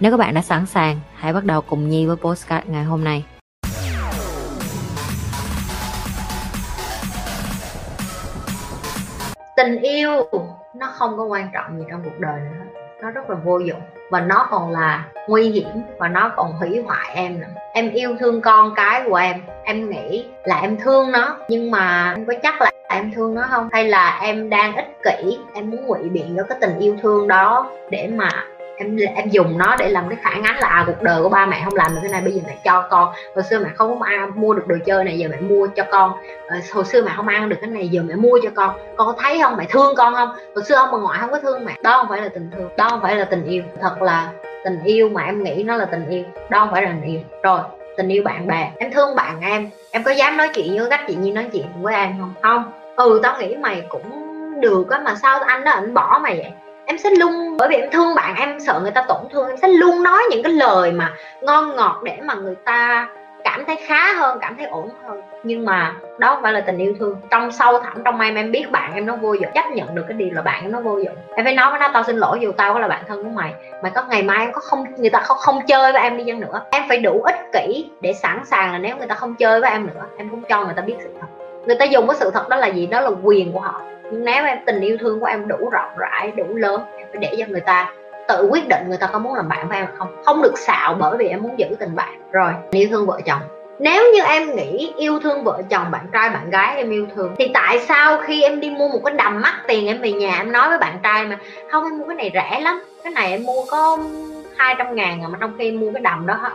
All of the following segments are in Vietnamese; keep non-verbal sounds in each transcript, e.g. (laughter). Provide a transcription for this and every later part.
Nếu các bạn đã sẵn sàng, hãy bắt đầu cùng Nhi với postcard ngày hôm nay. tình yêu nó không có quan trọng gì trong cuộc đời nữa nó rất là vô dụng. Và nó còn là nguy hiểm và nó còn hủy hoại em nữa. Em yêu thương con cái của em. Em nghĩ là em thương nó. Nhưng mà em có chắc là em thương nó không? Hay là em đang ích kỷ? Em muốn ngụy biện cho cái tình yêu thương đó để mà em em dùng nó để làm cái phản ánh là à, cuộc đời của ba mẹ không làm được cái này bây giờ mẹ cho con. Hồi xưa mẹ không ăn mua được đồ chơi này giờ mẹ mua cho con. Ờ, hồi xưa mẹ không ăn được cái này giờ mẹ mua cho con. Con có thấy không? Mẹ thương con không? Hồi xưa ông bà ngoại không có thương mẹ. Đó không phải là tình thương đó không phải là tình yêu. Thật là tình yêu mà em nghĩ nó là tình yêu. Đó không phải là tình yêu. Rồi tình yêu bạn bè. Em thương bạn em. Em có dám nói chuyện như cách chị nhi nói chuyện với em không? Không. Ừ tao nghĩ mày cũng được á mà sao anh đó anh bỏ mày vậy? Em sẽ luôn bởi vì em thương bạn, em sợ người ta tổn thương, em sẽ luôn nói những cái lời mà ngon ngọt để mà người ta cảm thấy khá hơn, cảm thấy ổn hơn. Nhưng mà đó không phải là tình yêu thương. Trong sâu thẳm, trong em em biết bạn em nó vô dụng, chấp nhận được cái điều là bạn em nó vô dụng. Em phải nói với nó, tao xin lỗi dù tao có là bạn thân của mày mày có ngày mai em có không, người ta không không chơi với em đi chăng nữa. Em phải đủ ích kỷ để sẵn sàng là nếu người ta không chơi với em nữa, em cũng cho người ta biết sự thật. Người ta dùng cái sự thật đó là gì? Đó là quyền của họ nhưng nếu em, tình yêu thương của em đủ rộng rãi, đủ lớn, em phải để cho người ta tự quyết định người ta có muốn làm bạn với em không. Không được xạo bởi vì em muốn giữ tình bạn. Rồi yêu thương vợ chồng. Nếu như em nghĩ yêu thương vợ chồng, bạn trai, bạn gái em yêu thương, thì tại sao khi em đi mua một cái đầm mắc tiền em về nhà em nói với bạn trai mà, không, em mua cái này rẻ lắm, cái này em mua có 200 ngàn à, mà trong khi mua cái đầm đó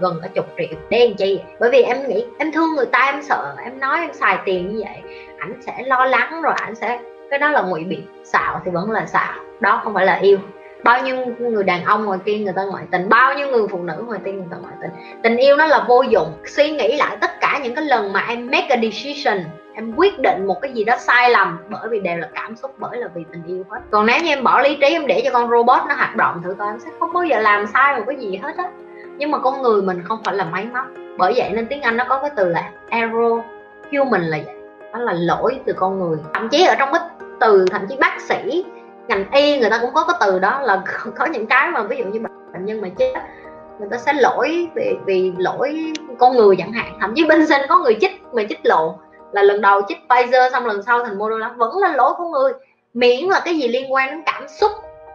gần cả chục triệu. Đen chi bởi vì em nghĩ, em thương người ta, em sợ, em nói em xài tiền như vậy, ảnh sẽ lo lắng rồi ảnh sẽ, cái đó là ngụy biện. Xạo thì vẫn là xạo, đó không phải là yêu bao nhiêu người đàn ông ngoài kia người ta ngoại tình, bao nhiêu người phụ nữ ngoài kia người ta ngoại tình. Tình yêu nó là vô dụng. Suy nghĩ lại tất cả những cái lần mà em make a decision, em quyết định một cái gì đó sai lầm bởi vì đều là cảm xúc, bởi là vì tình yêu hết. Còn nếu như em bỏ lý trí, em để cho con robot nó hoạt động thử coi, em sẽ không bao giờ làm sai một cái gì hết á. Nhưng mà con người mình không phải là máy móc. Bởi vậy nên tiếng anh nó có cái từ là error human là vậy. Đó là lỗi từ con người. Thậm chí ở trong cái từ, thậm chí bác sĩ ngành y người ta cũng có cái từ đó là (laughs) có những cái mà ví dụ như bệnh nhân mà chết, người ta sẽ lỗi vì vì lỗi con người chẳng hạn. Thậm chí bên sinh có người chích mà chích lộ là lần đầu chích Pfizer xong lần sau thành Moderna. Vẫn là lỗi của người. Miễn là cái gì liên quan đến cảm xúc,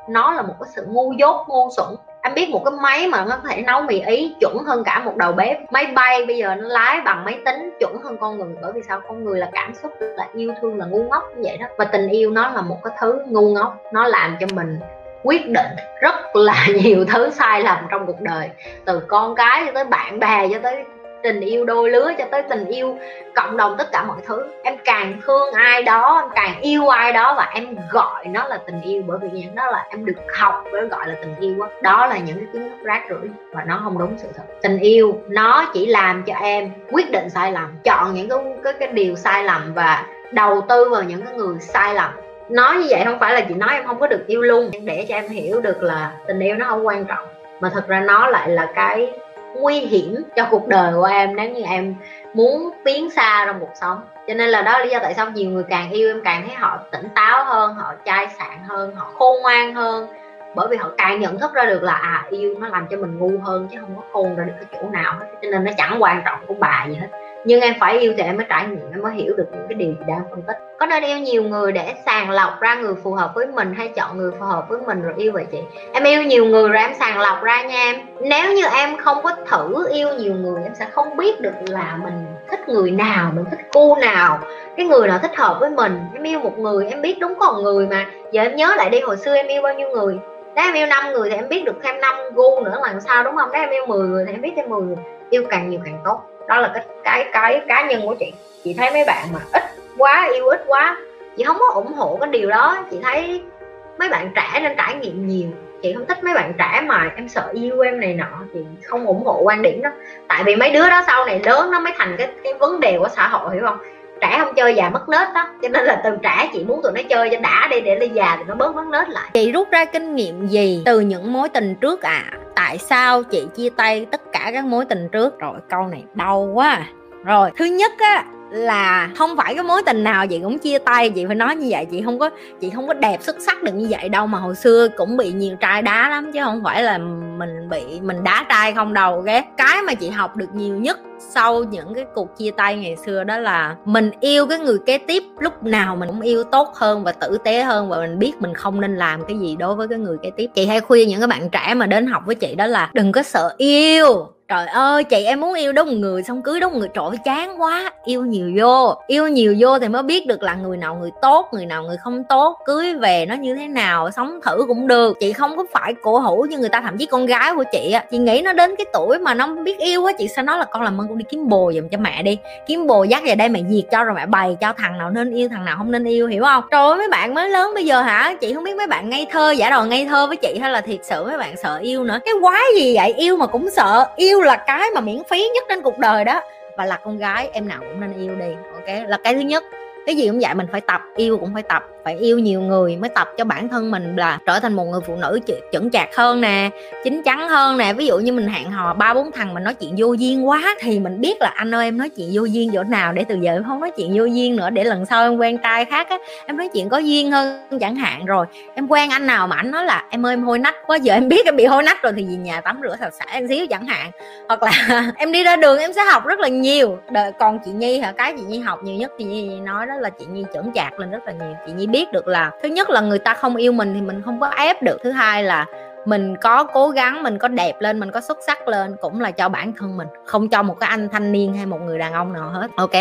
nó là một cái sự ngu dốt, ngu xuẩn em biết một cái máy mà nó có thể nấu mì ý chuẩn hơn cả một đầu bếp. Máy bay bây giờ nó lái bằng máy tính chuẩn hơn con người, bởi vì sao? Con người là cảm xúc, là yêu thương, là ngu ngốc, như vậy đó. Và tình yêu nó là một cái thứ ngu ngốc, nó làm cho mình quyết định rất là (laughs) nhiều thứ sai lầm trong cuộc đời. Từ con cái cho tới bạn bè cho tới tình yêu đôi lứa cho tới tình yêu cộng đồng tất cả mọi thứ. Em càng thương ai đó em càng yêu ai đó và em gọi nó là tình yêu. Bởi vì những đó là em được học với gọi là tình yêu đó. đó là những cái kiến thức rác rưởi và nó không đúng sự thật. Tình yêu nó chỉ làm cho em quyết định sai lầm chọn những cái cái, cái điều sai lầm và đầu tư vào những cái người sai lầm. Nói như vậy không phải là chị nói em không có được yêu luôn. Để cho em hiểu được là tình yêu nó không quan trọng. Mà thật ra nó lại là cái nguy hiểm cho cuộc đời của em nếu như em muốn tiến xa trong cuộc sống. Cho nên là đó là lý do tại sao nhiều người càng yêu em càng thấy họ tỉnh táo hơn, họ chai sạn hơn, họ khôn ngoan hơn. Bởi vì họ càng nhận thức ra được là à yêu nó làm cho mình ngu hơn chứ không có khôn ra được cái chỗ nào hết. Cho nên nó chẳng quan trọng của bà gì hết nhưng em phải yêu thì em mới trải nghiệm, em mới hiểu được những cái điều gì đang phân tích. Có nên yêu nhiều người để sàng lọc ra người phù hợp với mình hay chọn người phù hợp với mình rồi yêu vậy chị? Em yêu nhiều người rồi em sàng lọc ra nha em. Nếu như em không có thử yêu nhiều người, em sẽ không biết được là mình thích người nào, mình thích cô nào, cái người nào thích hợp với mình. Em yêu một người, em biết đúng còn người mà. Giờ em nhớ lại đi, hồi xưa em yêu bao nhiêu người? Nếu em yêu năm người thì em biết được thêm năm gu nữa là sao, đúng không? Nếu em yêu 10 người thì em biết thêm 10 người. Yêu càng nhiều càng tốt đó là cái cái cái cá nhân của chị. Chị thấy mấy bạn mà ít quá, yêu ít quá, chị không có ủng hộ cái điều đó. Chị thấy mấy bạn trẻ nên trải nghiệm nhiều. Chị không thích mấy bạn trẻ mà em sợ yêu em này nọ, chị không ủng hộ quan điểm đó. Tại vì mấy đứa đó sau này lớn nó mới thành cái cái vấn đề của xã hội, hiểu không? Trẻ không chơi già mất nết đó. Cho nên là từ trẻ chị muốn tụi nó chơi, cho đã đi để lên già thì nó bớt mất nết lại. Chị rút ra kinh nghiệm gì từ những mối tình trước à tại sao chị chia tay tất cả các mối tình trước? Rồi, câu này đau quá. À. rồi, thứ nhất á, là không phải cái mối tình nào chị cũng chia tay. Chị phải nói như vậy, chị không có, chị không có đẹp xuất sắc được như vậy đâu mà hồi xưa cũng bị nhiều trai đá lắm, chứ không phải là mình bị, mình đá trai không đâu, ghét. Cái mà chị học được nhiều nhất sau những cái cuộc chia tay ngày xưa đó là mình yêu cái người kế tiếp, lúc nào mình cũng yêu tốt hơn và tử tế hơn và mình biết mình không nên làm cái gì đối với cái người kế tiếp. Chị hay khuyên những cái bạn trẻ mà đến học với chị đó là đừng có sợ yêu. Trời ơi, chị em muốn yêu đúng một người xong cưới đúng một người, trội chán quá. Yêu nhiều vô, yêu nhiều vô thì mới biết được là người nào người tốt, người nào người không tốt, cưới về nó như thế nào, sống thử cũng được. Chị không có phải cổ hủ như người ta thậm chí con gái của chị á. Chị nghĩ nó đến cái tuổi mà nó biết yêu á, chị sẽ nói là con làm ơn con đi kiếm bồ giùm cho mẹ đi. Kiếm bồ dắt về đây mẹ diệt cho rồi mẹ bày cho thằng nào nên yêu, thằng nào không nên yêu, hiểu không? Trời ơi, mấy bạn mới lớn bây giờ hả? Chị không biết mấy bạn ngây thơ, giả đò ngây thơ với chị hay là thiệt sự mấy bạn sợ yêu nữa. Cái quái gì vậy? Yêu mà cũng sợ. Yêu là cái mà miễn phí nhất trên cuộc đời đó. Và là con gái, em nào cũng nên yêu đi, ok? Là cái thứ nhất. Cái gì cũng vậy, mình phải tập, yêu cũng phải tập phải yêu nhiều người mới tập cho bản thân mình là trở thành một người phụ nữ chững chạc hơn nè chín chắn hơn nè. Ví dụ như mình hẹn hò ba bốn thằng mình nói chuyện vô duyên quá thì mình biết là anh ơi em nói chuyện vô duyên chỗ nào để từ giờ em không nói chuyện vô duyên nữa để lần sau em quen trai khác á em nói chuyện có duyên hơn chẳng hạn rồi. Em quen anh nào mà anh nói là em ơi em hôi nách quá giờ em biết em bị hôi nách rồi thì về nhà tắm rửa sạch sẽ em xíu chẳng hạn. Hoặc là (laughs) em đi ra đường em sẽ học rất là nhiều. Đợi, còn chị nhi hả? Cái chị nhi học nhiều nhất thì nhi nói đó là chị nhi chững chạc lên rất là nhiều. Chị nhi biết biết được là thứ nhất là người ta không yêu mình thì mình không có ép được, thứ hai là mình có cố gắng, mình có đẹp lên, mình có xuất sắc lên cũng là cho bản thân mình, không cho một cái anh thanh niên hay một người đàn ông nào hết. Ok,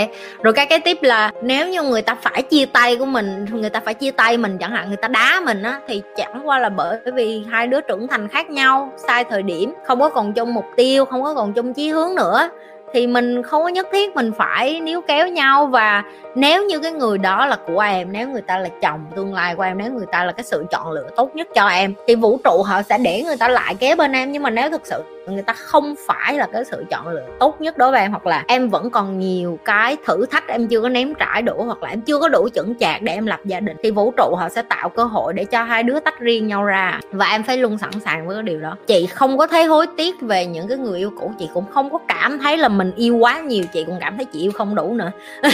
rồi cái cái tiếp là nếu như người ta phải chia tay của mình, người ta phải chia tay mình, chẳng hạn người ta đá mình á, thì chẳng qua là bởi vì hai đứa trưởng thành khác nhau, sai thời điểm, không có còn chung mục tiêu, không có còn chung chí hướng nữa thì mình không có nhất thiết mình phải níu kéo nhau và nếu như cái người đó là của em, nếu người ta là chồng tương lai của em, nếu người ta là cái sự chọn lựa tốt nhất cho em, thì vũ trụ họ sẽ để người ta lại kế bên em. Nhưng mà nếu thực sự người ta không phải là cái sự chọn lựa tốt nhất đối với em, hoặc là em vẫn còn nhiều cái thử thách em chưa có ném trải đủ, hoặc là em chưa có đủ chững chạc để em lập gia đình, thì vũ trụ họ sẽ tạo cơ hội để cho hai đứa tách riêng nhau ra. Và em phải luôn sẵn sàng với cái điều đó. Chị không có thấy hối tiếc về những cái người yêu cũ, chị cũng không có cảm thấy là mình yêu quá nhiều, chị cũng cảm thấy chị yêu không đủ nữa. (laughs)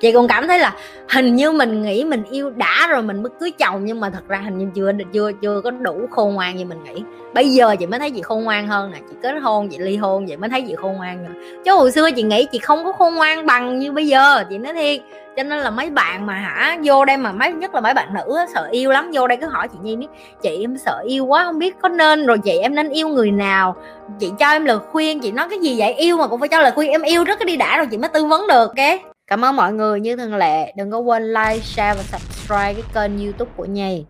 Chị cũng cảm thấy là hình như mình nghĩ mình yêu đã rồi, mình mới cưới chồng, nhưng mà thật ra hình như chưa chưa chưa có đủ khôn ngoan như mình nghĩ. Bây giờ chị mới thấy chị khôn ngoan hơn nè, chị kết hôn, chị ly hôn vậy mới thấy chị khôn ngoan nữa. Chứ hồi xưa chị nghĩ chị không có khôn ngoan bằng như bây giờ, chị nói thiệt cho nên là mấy bạn mà hả, vô đây mà mấy, nhất là mấy bạn nữ sợ yêu lắm, vô đây cứ hỏi chị nhi biết, chị em sợ yêu quá, không biết có nên rồi chị em nên yêu người nào? Chị cho em lời khuyên, chị nói cái gì vậy? Yêu mà cũng phải cho lời khuyên, em yêu rất cái đi đã rồi chị mới tư vấn được, ok? Cảm ơn mọi người, như thường lệ, đừng có quên like, share và subscribe cái kênh youtube của nhi.